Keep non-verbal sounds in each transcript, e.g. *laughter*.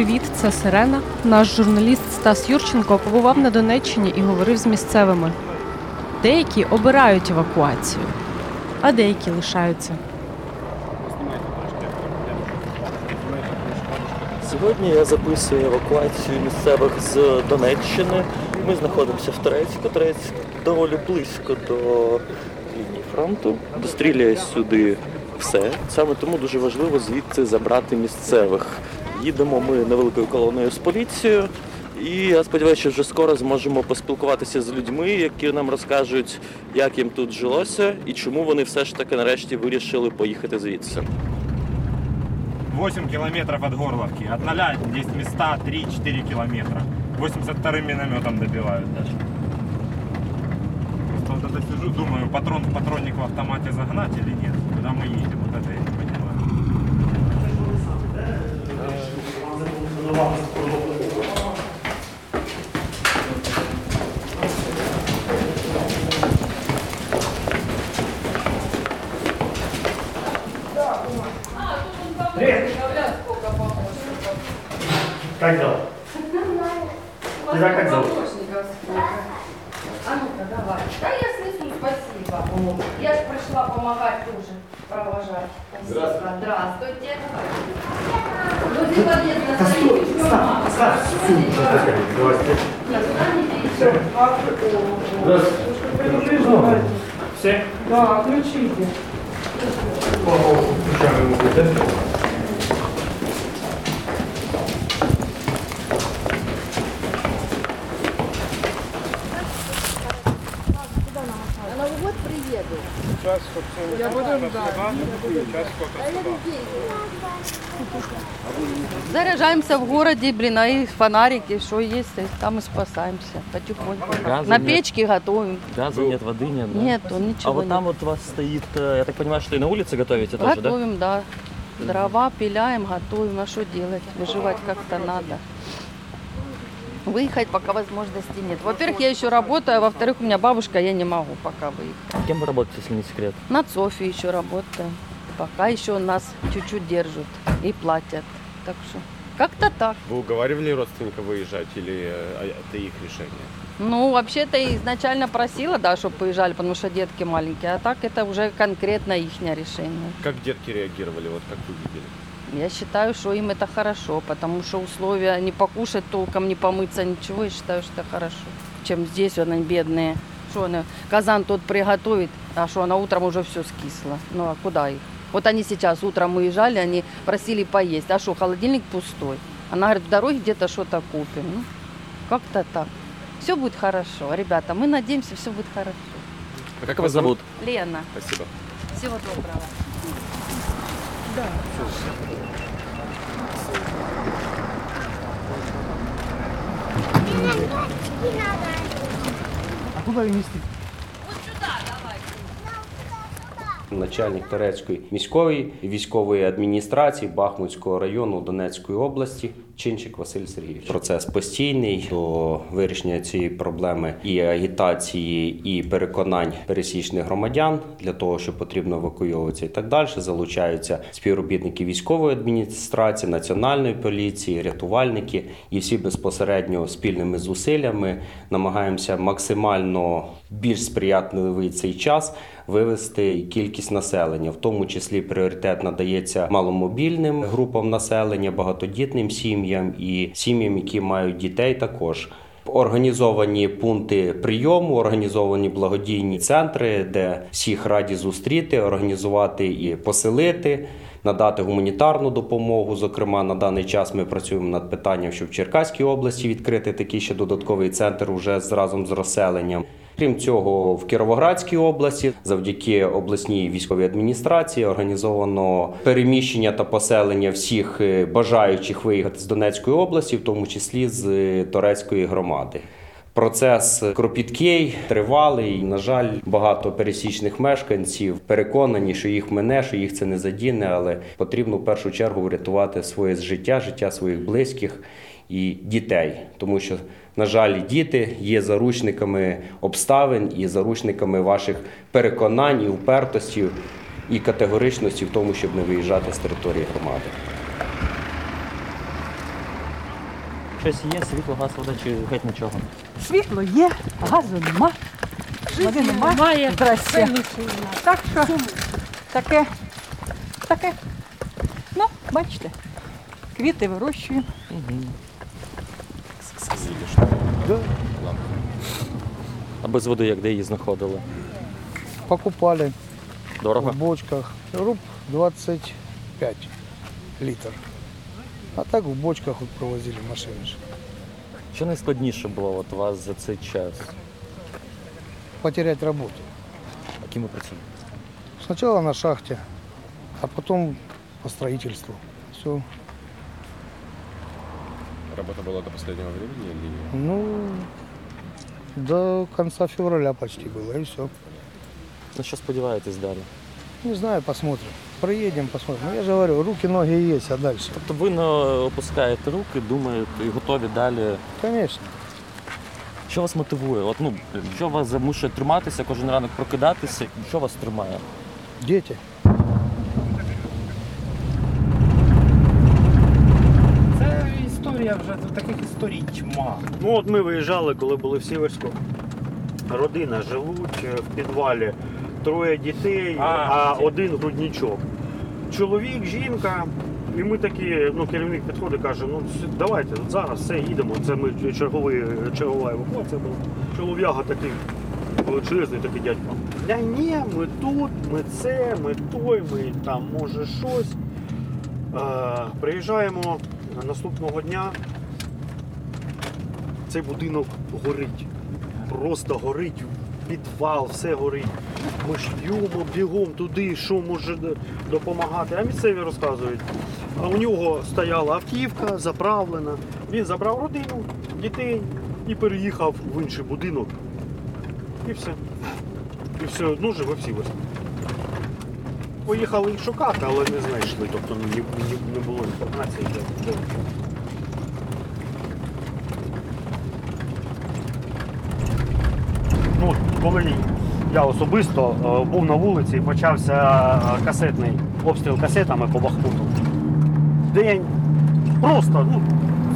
Привіт, це Сирена. Наш журналіст Стас Юрченко побував на Донеччині і говорив з місцевими. Деякі обирають евакуацію, а деякі лишаються. Сьогодні я записую евакуацію місцевих з Донеччини. Ми знаходимося в Торецьку. Торецьк доволі близько до лінії фронту. Достріляє сюди все. Саме тому дуже важливо звідси забрати місцевих. Їдемо ми невеликою колоною з поліцією. І я сподіваюся, що вже скоро зможемо поспілкуватися з людьми, які нам розкажуть, як їм тут жилося і чому вони все ж таки нарешті вирішили поїхати звідси. 8 километров от Горловки. От 0 есть места 3-4 километра. 82-м минометом добивают даже. Просто вот это сижу, думаю, патрон патронник в автомате загнать или нет. Куда мы едем, вот это не понимаю. Как дела? Тебя как зовут? А ну-ка, давай. Да я снесу, спасибо. Я же пришла помогать тоже, провожать. Спасибо. Здравствуйте. Возле подъезда стоит. Тёма. Ставь Здравствуйте. Все? Да, ключам ему будет, да? Я буду ждать. Заряжаемся в городе, блин, а и фонарики, что есть, и там и спасаемся потихоньку. Газа На нет. печке готовим. Газа нет, воды нет, да? Нету, А ничего вот там нет. вот у вас стоит, э, я так понимаю, что и на улице готовите тоже, да? Готовим, да? Дрова пиляем, готовим, а что делать? Выживать как-то надо. Выехать пока возможности нет. Во-первых, я еще работаю, а во-вторых, у меня бабушка, я не могу пока выехать. Кем вы работаете, если не секрет? На ЦОФе еще работаем. Пока еще нас чуть-чуть держат и платят. Так что как-то так. Вы уговаривали родственников выезжать или э, это их решение? Ну, вообще-то изначально просила, да, чтобы поезжали, потому что детки маленькие. А так это уже конкретно их решение. Как детки реагировали, вот как вы видели? Я считаю, что им это хорошо, потому что условия не покушать толком, не помыться, ничего, я считаю, что это хорошо. Чем здесь они бедные. Что она, казан тот приготовит, а что она утром уже все скисло. Ну а куда их? Вот они сейчас утром уезжали, они просили поесть. А что, холодильник пустой. Она говорит, в дороге где-то что-то купим. Ну, как-то так. Все будет хорошо. Ребята, мы надеемся, все будет хорошо. А как вас зовут? Лена, Спасибо. всего доброго. А куда ее нести? Начальник Торецької міської військової адміністрації Бахмутського району Донецької області Чинчик Василь Сергійович. Процес постійний до вирішення цієї проблеми і агітації, і переконань пересічних громадян для того, що потрібно евакуйовуватися і так далі. Залучаються співробітники військової адміністрації, національної поліції, рятувальники, і всі безпосередньо спільними зусиллями намагаємося максимально більш сприятливий цей час вивести кількість населення, в тому числі пріоритет надається маломобільним групам населення, багатодітним сім'ям і сім'ям, які мають дітей, також. Організовані пункти прийому, організовані благодійні центри, де всіх раді зустріти, організувати і поселити, надати гуманітарну допомогу. Зокрема, на даний час ми працюємо над питанням, щоб в Черкаській області відкрити такий ще додатковий центр уже з разом з розселенням. Крім цього, в Кіровоградській області завдяки обласній військовій адміністрації організовано переміщення та поселення всіх е, бажаючих виїхати з Донецької області, в тому числі з е, Торецької громади. Процес кропіткий, тривалий. На жаль, багато пересічних мешканців переконані, що їх мене, що їх це не задіне, але потрібно в першу чергу врятувати своє життя, життя своїх близьких і дітей, тому що, на жаль, діти є заручниками обставин і заручниками ваших переконань і упертості і категоричності в тому, щоб не виїжджати з території громади. Щось є, світло, газ, вода чи геть нічого. Світло є, газу нема, води нема. Здрасте. Так що таке, таке. Ну, бачите, квіти вирощуємо. А без води як де її знаходили? Покупали Дорого? в бочках. Руб 25 литров. А так в бочках вот провозили машины. ж. Що найскладніше було от у вас за цей час? Потерять работу. А ким ви працюєте? Сначала на шахте, а потом по строительству. Все. Работа была до последнего времени или Ну, до конца февраля почти было, и все. На що сподіваєтесь далі? Не знаю, посмотрим. Проедем, посмотрим. Ну, я же говорю, руки, ноги есть, а дальше? Тобто ви не опускаєте руки, думаєте і готові далі. Конечно. Що вас мотивує? От, ну, що вас замушує триматися, кожен ранок прокидатися? Що вас тримає? Дети. Це історія вже таких історій тьма. Ну от ми виїжджали, коли були в Сіверську. Родина живуть е, в підвалі, троє дітей, А, а, один грудничок. Чоловік, жінка. І ми такі, ну керівник підходить, каже, ну давайте зараз все їдемо. Це ми черговий, чергова евакуація була. Чолов'яга такий величезний такий дядько. Я ні, ми тут, ми це, ми той, ми там може щось. Е, приїжджаємо наступного дня. Цей будинок горить. Просто горить, підвал, все горить. Ми ж б'ємо бігом туди, що може допомагати. А місцеві розказують. А у нього стояла автівка, заправлена. Він забрав родину, дітей і переїхав в інший будинок. І все. І все одно живе всі Сіверську. Поїхали їх шукати, але не знайшли. Тобто не, не було інформації, де. де. Ну, коли я особисто е, був на вулиці і почався е, касетний обстріл касетами по Бахмуту. День, просто ну,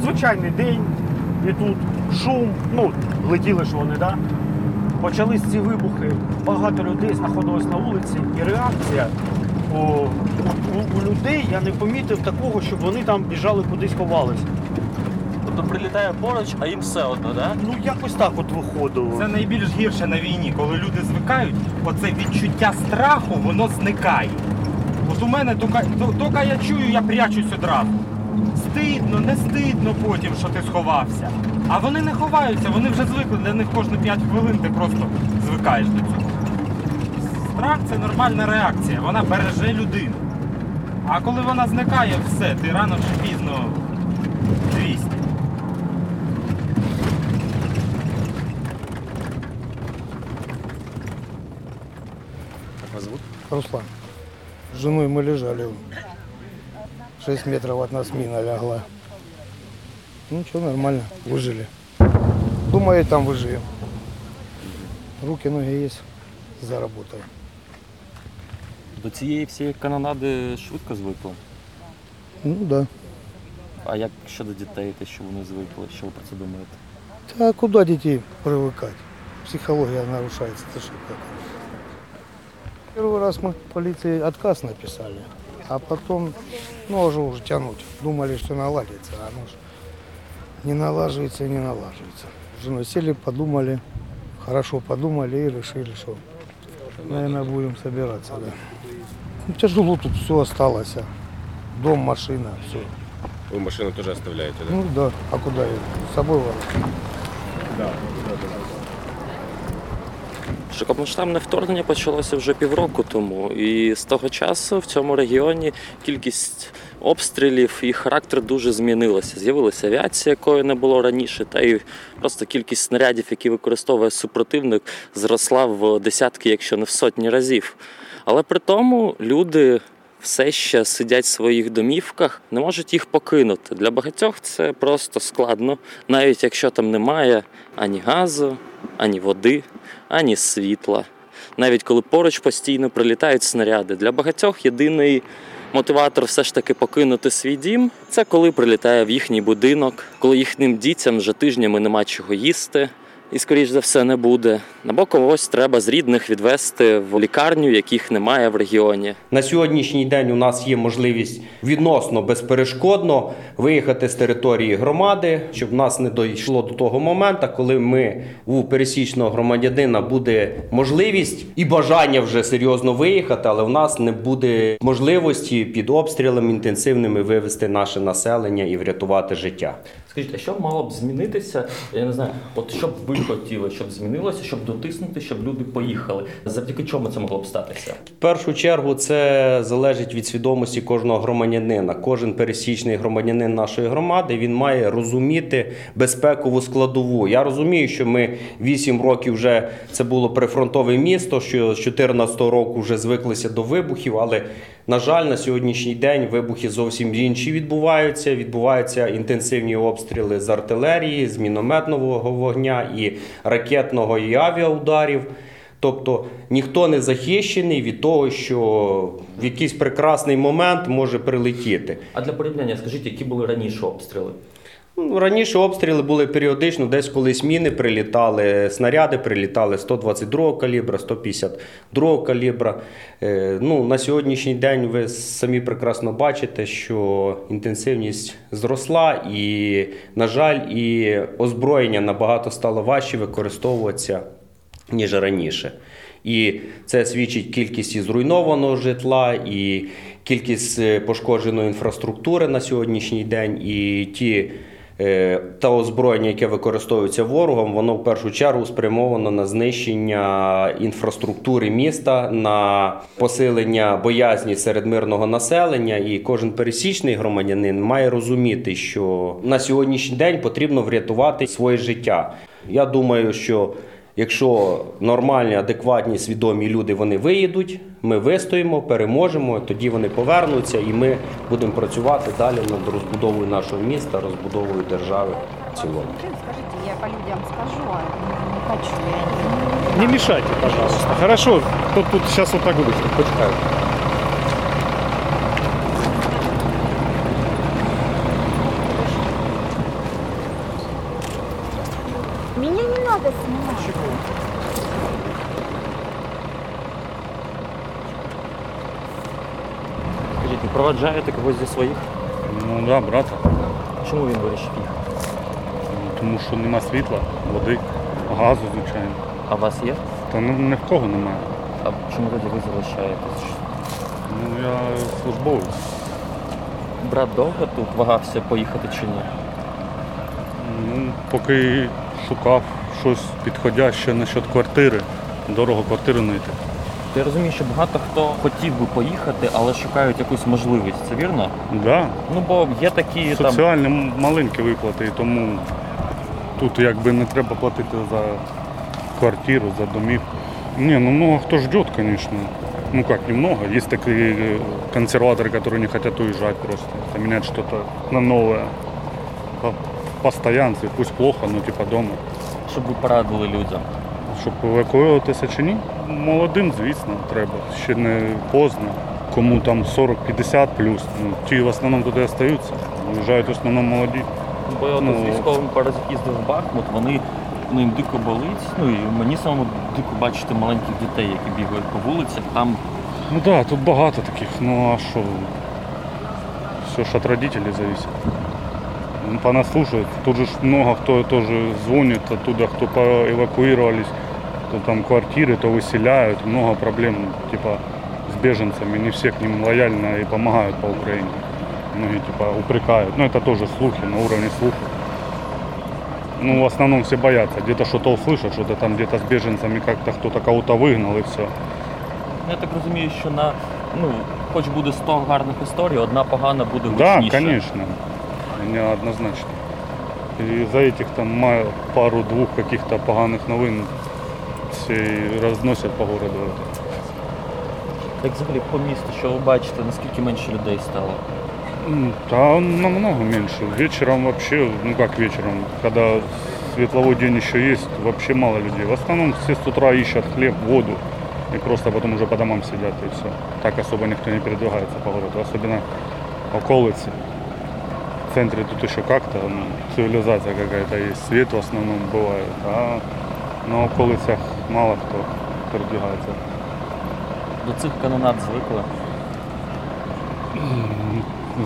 звичайний день, і тут шум, ну, летіли ж вони, да? почались ці вибухи, багато людей знаходилось на вулиці, і реакція у, у, у- у людей я не помітив такого, щоб вони там біжали кудись ховались. Тобто прилітає поруч, а їм все одно, так? Ну якось так от виходило. Це найбільш гірше на війні, коли люди звикають, оце відчуття страху, воно зникає. От у мене тільки тільки я чую, я прячусь одразу. Стидно, не стидно потім, що ти сховався. А вони не ховаються, вони вже звикли, для них кожні 5 хвилин ти просто звикаєш до цього. Страх це нормальна реакція, вона береже людину. А коли вона зникає, все, ти рано чи пізно 200. как вас зовут? Руслан. С женой мы лежали. 6 метров от нас мина лягла. Ну что, нормально, выжили. Думаю, и там выживем. Руки, ноги есть, заработаем. До цієї всієї канонади швидко звикли. Ну да. А як щодо дітей, те, що вони звикли, що ви про це думаєте? А куда детей привыкать? Психология нарушается. Это что как? Первый раз мы полиции отказ написали, а потом, ну, уже уже тянуть. Думали, что наладится, а оно ж не налаживается и не налаживается. С женой сели, подумали, хорошо подумали и решили, что, наверное, будем собираться, да. Ну, тяжело тут все осталось, а. дом, машина, все. Вы машину тоже оставляете, да? Ну да, а куда ее? С собой ворот. Широкомасштабне вторгнення почалося вже півроку тому, і з того часу в цьому регіоні кількість обстрілів і характер дуже змінилося. З'явилася авіація, якої не було раніше, та й просто кількість снарядів, які використовує супротивник, зросла в десятки, якщо не в сотні разів. Але при тому люди все ще сидять в своїх домівках, не можуть їх покинути. Для багатьох це просто складно, навіть якщо там немає ані газу, ані води, ані світла. Навіть коли поруч постійно прилітають снаряди. Для багатьох єдиний мотиватор все ж таки покинути свій дім це коли прилітає в їхній будинок, коли їхнім дітям вже тижнями нема чого їсти. І, скоріш за все, не буде. Або когось треба з рідних відвести в лікарню, яких немає в регіоні. На сьогоднішній день у нас є можливість відносно безперешкодно виїхати з території громади, щоб в нас не дійшло до того моменту, коли ми у пересічного громадянина буде можливість і бажання вже серйозно виїхати, але в нас не буде можливості під обстрілами інтенсивними вивести наше населення і врятувати життя. Скажіть, а що мало б змінитися? Я не знаю, от що б ви хотіли, щоб змінилося, щоб дотиснути, щоб люди поїхали? Завдяки чому це могло б статися? В першу чергу це залежить від свідомості кожного громадянина. Кожен пересічний громадянин нашої громади він має розуміти безпекову складову. Я розумію, що ми 8 років вже це було прифронтове місто, що з 2014 року вже звиклися до вибухів, але на жаль, на сьогоднішній день вибухи зовсім інші відбуваються. Відбуваються інтенсивні обстріли з артилерії, з мінометного вогня і ракетного і авіаударів. Тобто ніхто не захищений від того, що в якийсь прекрасний момент може прилетіти. А для порівняння, скажіть, які були раніше обстріли? Ну, Раніше обстріли були періодично, десь колись міни прилітали, снаряди прилітали 122 калібра, 152 калібра. Е, Ну, на сьогоднішній день ви самі прекрасно бачите, що інтенсивність зросла, і, на жаль, і озброєння набагато стало важче використовуватися, ніж раніше. І це свідчить кількість і зруйнованого житла, і кількість е, пошкодженої інфраструктури на сьогоднішній день, і ті. Е, Та озброєння, яке використовується ворогом, воно в першу чергу спрямовано на знищення інфраструктури міста, на посилення боязні серед мирного населення. І кожен пересічний громадянин має розуміти, що на сьогоднішній день потрібно врятувати своє життя. Я думаю, що Якщо нормальні, адекватні, свідомі люди вони виїдуть, ми вистоїмо, переможемо, тоді вони повернуться, і ми будемо працювати далі над розбудовою нашого міста, розбудовою держави в цілому. Скажіть, я по людям скажу, а не хочу я. Не мешайте, пожалуйста. Хорошо, тут, тут сейчас вот так будет. Почекаю. Меня не надо снимать. Скажіть, ви проваджаєте когось зі своїх? Ну да, брата. Чому він вирішив їхати? Тому що нема світла, води, газу, звичайно. А вас є? Та ну ні в кого немає. А чому тоді ви залишаєтесь? Ну я службовець. Брат довго тут вагався поїхати чи ні? Ну, поки шукав щось підходяще насчет квартири. Дорого квартиру знайти. Я розумію, що багато хто хотів би поїхати, але шукають якусь можливість. Це вірно? Да. Ну бо є такі там. Соціальні м- маленькі виплати, і тому тут якби не треба платити за квартиру, за домівку. Не, ну много кто ждет, конечно. Ну как, немного. Есть такие э, консерваторы, которые не хотят уезжать просто. Поменять что-то на новое. По постоянстве, пусть плохо, но типа дома. Щоб ви порадили людям. Щоб евакуюватися чи ні? Молодим, звісно, треба. Ще не поздно. Кому там 40-50 плюс, ну, ті в основному туди остаються. Виїжджають в основному молоді. Бо я Ну, з військовим пару їздив в Бахмут, вони ну, їм дико болить. Ну і мені самому дико бачити маленьких дітей, які бігають по вулицях. Там Ну так, да, тут багато таких, ну а що? Все ж від родителей зависит Ну, Понаслушают. Тут же ж много кто тоже звонит оттуда, кто поэвакуировались, то там квартиры, то выселяют. Много проблем типа с беженцами. Не все к ним лояльно и помогают по Украине. Многие типа упрекают. Но это тоже слухи, на уровне слухов. Ну, в основном все боятся. Где-то что-то услышат, что-то там где-то с беженцами как-то кто-то кого-то выгнал и все. ну, я так розумію, що на ну, хоч буде 100 гарних історій, одна погана буде Да, гучніша. конечно. Не однозначно. И за этих там ма- пару-двух каких-то поганых новин все и разносят по городу это. Так взагалі по місту, що ви бачите, наскільки менше людей стало? М, Да, намного меньше. Вечером вообще, ну как вечером, когда светловой день еще есть, вообще мало людей. В основном все с утра ищут хлеб, воду. и просто потом уже по домам сидят и все. Так особо никто не передвигается по городу, особенно околицы. В центре тут еще как-то ну, цивилизация какая-то есть, свет в основном бывает, а на околицях мало кто передвигается. До цих канонад звикли.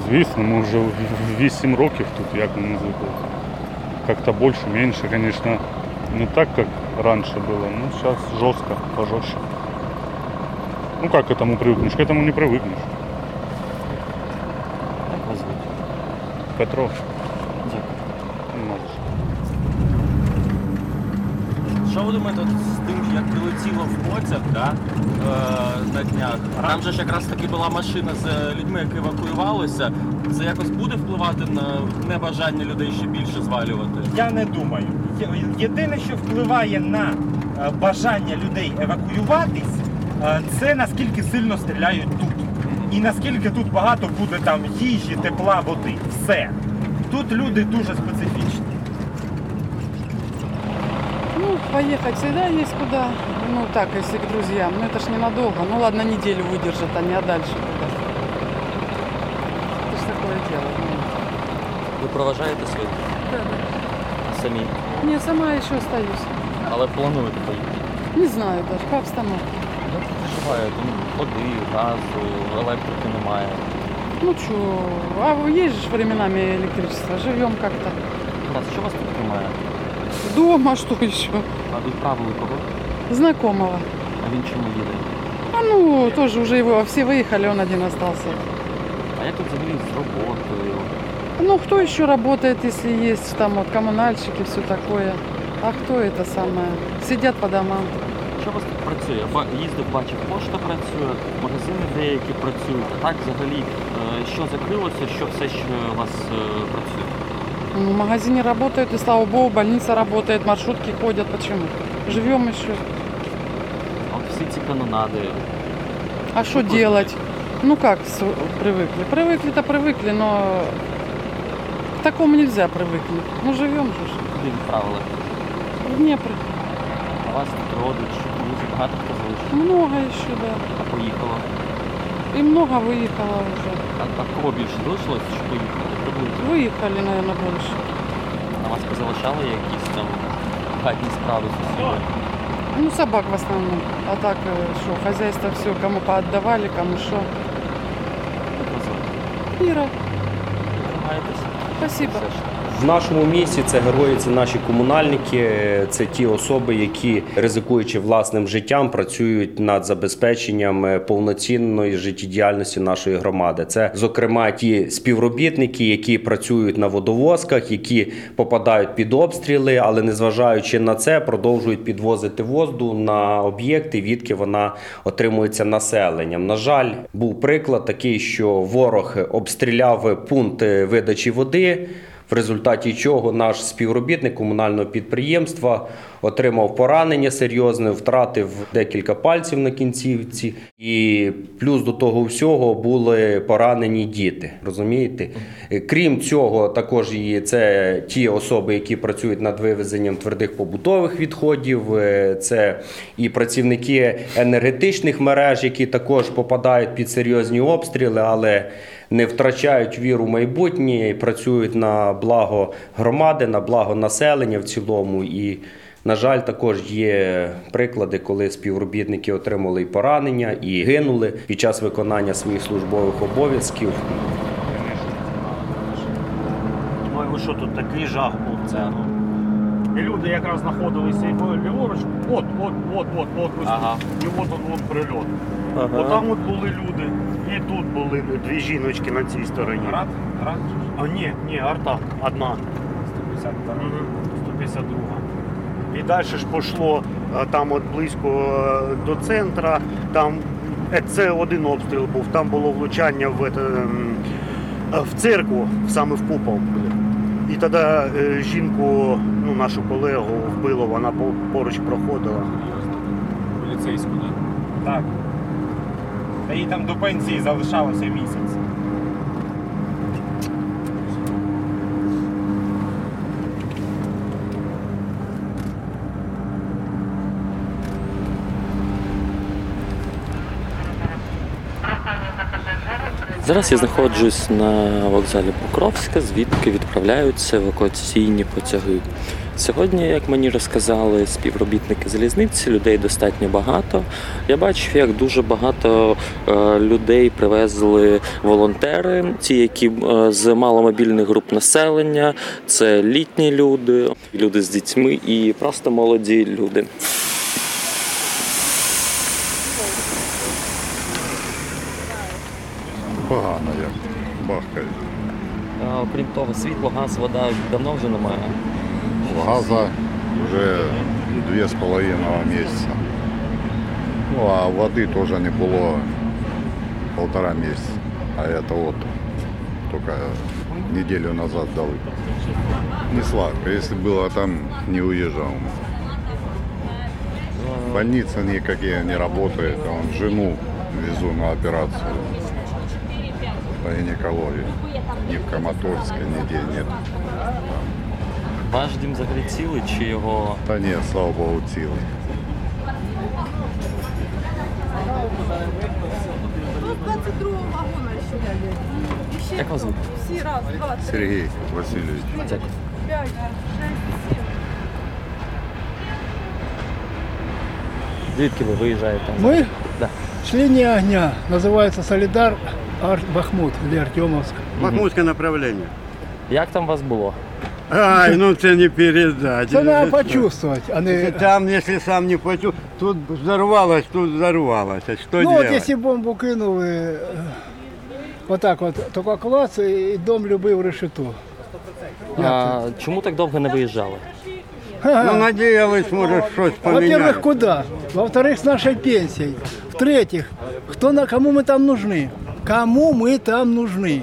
Звісно, ми вже 8 років тут, як ми не звикли. Как-то больше, меньше, конечно, не так, как раньше было. Ну, сейчас жестко, пожестче. Ну, как к этому привыкнешь? К этому не привыкнешь. Петро, що. Ви думаєте от з тим, як прилетіло в потяг да, е, на днях? Там же ж якраз таки була машина з людьми, які евакуювалися. Це якось буде впливати на небажання людей ще більше звалювати? Я не думаю. Єдине, що впливає на е, бажання людей евакуюватись, е, це наскільки сильно стріляють тут. І наскільки тут багато буде там їжі, тепла, води. Все. Тут люди дуже специфічні. Ну, поехать всегда есть куда. Ну, так, если к друзьям. Но это ж ненадолго. Ну, ладно, неделю выдержат они, а дальше куда? Это ж такое дело. ну. Ви проважаєте своїх? Самі. Не, сама еще остаюсь. Але плануєте поїхати. Не знаю даже, по обстановке. Як ви переживаєте? Ну, води, газу, електрики немає. Ну, что, а есть же временами электричество. Живем как-то. Раз, що вас тут тримає? Дома, что еще? А відправили кого? Знакомого. А він чому їде? А ну, тоже уже его, все выехали, он один остался. А як тут взагалі з роботою? Ну, кто еще работает, если есть там вот коммунальщики, все такое? А кто это самое? Сидят по домам. Що у вас тут працює? Я ба- їздив, бачив, пошта працює, магазини деякі працюють. А так взагалі, е, що закрилося, що все ще у вас е, працює? Ну, в магазине работают, и слава богу, больница работает, маршрутки ходят. Почему? Живем еще. А От всі ці канонади. А что делать? Ну как с- привыкли? Привыкли-то привыкли, но к такому нельзя привыкнуть. Ну живем же. ж. Куди відправили? В Днепр. А у вас тут родич, Много еще, да. А поїхало? И много выехало уже. А, а кого більше залишилось, чи поїхали? Приблизно. Выехали, наверное, больше. А вас позалишали якісь там гадні справи сусіди? Ну, собак в основном. А так, что, хозяйство все, кому поотдавали, кому что. Як вас звати? Ира, Тримаєтесь? спасибо. В нашому місті це герої, це наші комунальники, це ті особи, які ризикуючи власним життям, працюють над забезпеченням е, повноцінної життєдіяльності нашої громади. Це, зокрема, ті співробітники, які працюють на водовозках, які попадають під обстріли, але незважаючи на це, продовжують підвозити воду на об'єкти, відки вона отримується населенням. На жаль, був приклад такий, що ворог обстріляв пункт е, видачі води в результаті чого наш співробітник комунального підприємства отримав поранення серйозне, втратив декілька пальців на кінцівці, і плюс до того всього були поранені діти. Розумієте? Крім цього, також і це ті особи, які працюють над вивезенням твердих побутових відходів, е, це і працівники енергетичних мереж, які також попадають під серйозні обстріли, але не втрачають віру в майбутнє і працюють на благо громади, на благо населення в цілому. І, на жаль, також є приклади, коли співробітники отримали і поранення і гинули під час виконання своїх службових обов'язків. Ой, ви що тут такий жах був це. ну. І люди якраз знаходилися і ліворуч, от, от, от, от, от, ось Ага. і от от, от прильот. Ага. Отам от були люди, і тут були дві жіночки на цій стороні. Рад? Рад? А ні, ні, арта одна. 150 Мгм, 152. І далі ж пішло е, там от близько е, до центра, там е, це один обстріл був, там було влучання в, в церкву, саме в купол. І тоді е, жінку, ну, нашу колегу вбило, вона поруч проходила. Поліцейську, так? Так. Та їй там до пенсії залишалося місяць. Зараз я знаходжусь на вокзалі Покровська, звідки відправляються евакуаційні потяги. Сьогодні, як мені розказали співробітники залізниці, людей достатньо багато. Я бачив, як дуже багато е, людей привезли волонтери, ті, які е, з маломобільних груп населення, це літні люди, люди з дітьми і просто молоді люди. Погано як бахкає. Окрім того, світло, газ, вода давно вже немає. Газа вже дві з половиною місяця. Ну, а води теж не було полтора місяця. А это вот только неделю назад дали. Не сладко. Если было там, не уезжал. Больница никакие не работает. Он жену везу на операцию по гинекологии. Ни в Краматорске, нигде нет. Ваш дім взагалі цілий чи його. Та ні, слава Богу, цілий. Як вас звуть? Всі раз, два, три, Сергій Васильович. Дякую. п'ять, шесть, сім. Звідки ви виїжджаєте? Мы Да. с линии огня. Называется Солидар Ар- Бахмут или Артемовск. Бахмутське направлення. Як там вас було? Ай, ну це не передать. Це треба почувствовать, а не... Там, якщо сам не почув, тут взорвалось, тут взорвалося. Що ну вот делать? если бомбу кинули, э, вот так вот, только клац и дом любый в решету. А, чому так довго не виїжджали? Ну, надіялись, може, щось Во-первых, поміняти. куда? Во-вторых, с нашей пенсией. В-третьих, кто на кому мы там нужны? Кому мы там нужны?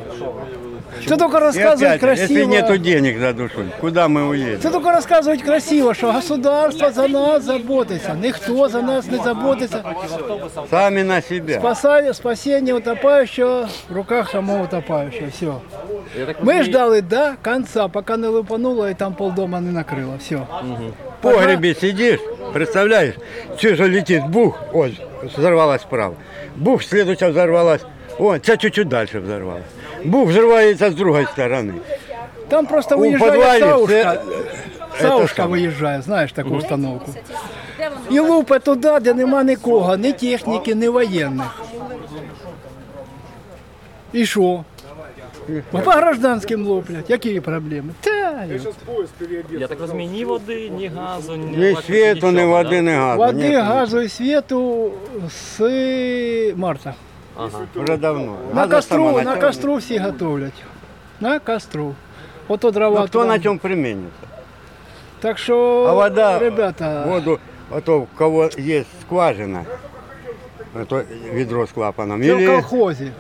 Что только И рассказывать опять, красиво. Если нету денег за душу, куда мы уедем? Це тільки розказують красиво, що государство за нас заботиться, ніхто за нас не заботиться. Сами на себя. Спасає, спасіння утопаючого в руках самого утопаючого. Все. Ми ждали до кінця, поки не лупануло і там полдома не накрило. Все. В погребе сидишь, представляешь, чужо летит, бух, ось, взорвалась справа. Бух, следующая взорвалась, о, це чуть-чуть дальше взорвалась. Бух взрывается с другой стороны. Там просто виїжджає Саушка. Саушка виїжджає, знаєш таку установку. І лупить туди, де нема нікого, ні техніки, ні воєнних. І що? По гражданським луплять. Які проблеми? Та. Я так розумію, ні води, ні газу, ні, Ні електрики, світу, ні нічого, води, да? ні газу. Води, Нет. газу і світу з марта. Ага. Вже давно. На Газа костру, на натягнута. костру всі готовлять. На костру. Ото дрова. Ну, кто туди. на чем применится? Так що, А вода, ребята, воду, а то у кого есть скважина, это ведро с клапаном. це в Или, колхозі.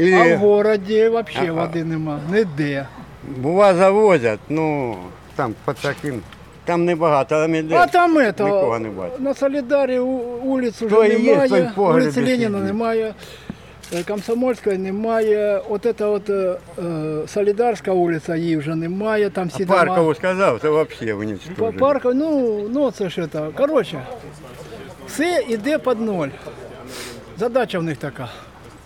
или А в городі взагалі А, води нема. Ніде. бува завозять, ну, там по таким, там небагато, там іде. А там Нікого это, не бачу. на Солідарі у- вулиць вже То і є, той в погребі вулиці Леніна сидить. немає, е, Комсомольської немає, от это от е, е, Солідарська вулиця, її вже немає, там всі А дома. Паркову сказав, це взагалі По уничтожили. парку, ну, ну це ж это. Коротше, все йде під ноль. Задача в них така.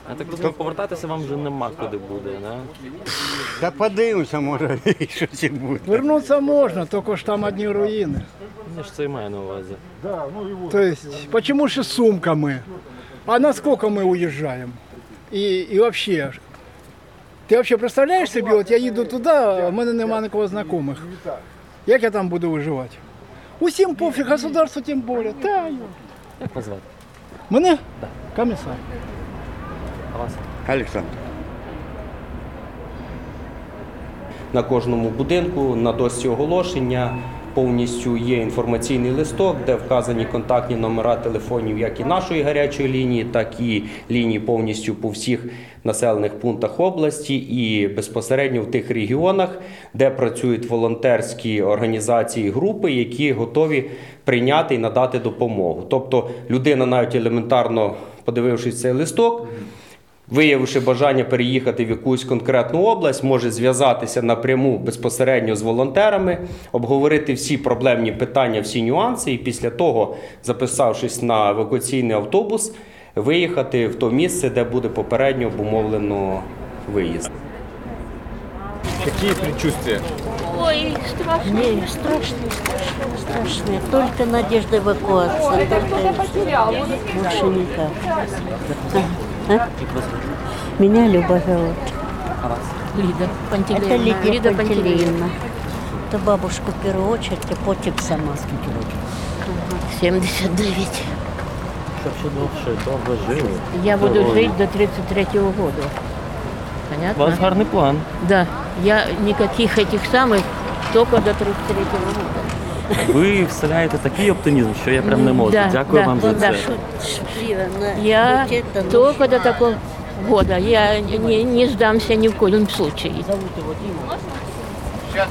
Я так розумію, повертатися вам вже нема куди буде, да? Та подивимося, може, *laughs* і щось і буде. Вернуться можна, тільки ж там одні руїни. Я ж це і маю на увазі. То есть, почему же с сумками? А насколько мы уезжаем? И, и вообще, ты вообще представляешь себе, от я їду туди, а в мене нема нікого знайомих. Як я там буду виживати? Усім пофіг, государству тим більше. Та, йо. Як вас звати? Мене? Комісар. А вас? Олександр. На кожному будинку на дошці оголошення повністю є інформаційний листок, де вказані контактні номера телефонів як і нашої гарячої лінії, так і лінії повністю по всіх населених пунктах області і безпосередньо в тих регіонах, де працюють волонтерські організації, групи, які готові прийняти і надати допомогу. Тобто людина навіть елементарно подивившись цей листок. Виявивши бажання переїхати в якусь конкретну область, може зв'язатися напряму безпосередньо з волонтерами, обговорити всі проблемні питання, всі нюанси, і після того, записавшись на евакуаційний автобус, виїхати в то місце, де буде попередньо обумовлено виїзд. Какие предчувствия? Ой, страшно. Не, страшно, страшно, страшно. Только надежда эвакуации. Только больше никак. А? Меня Люба зовут. Лида Это Лидия Пантелеевна. Это бабушку в первую очередь, а потім сама. Скільки років? 79. Щоб ще довше довго жили. Я буду Здорові. жить до 33-го года. У Понятно? вас гарний план. Да. Я никаких этих самых только до 33-го года. Ви вселяєте такий оптимізм, що я прям не можу. Да, Дякую да, вам за да. це. Я только до такого года. Я не, не сдамся ни в коем случае. Все,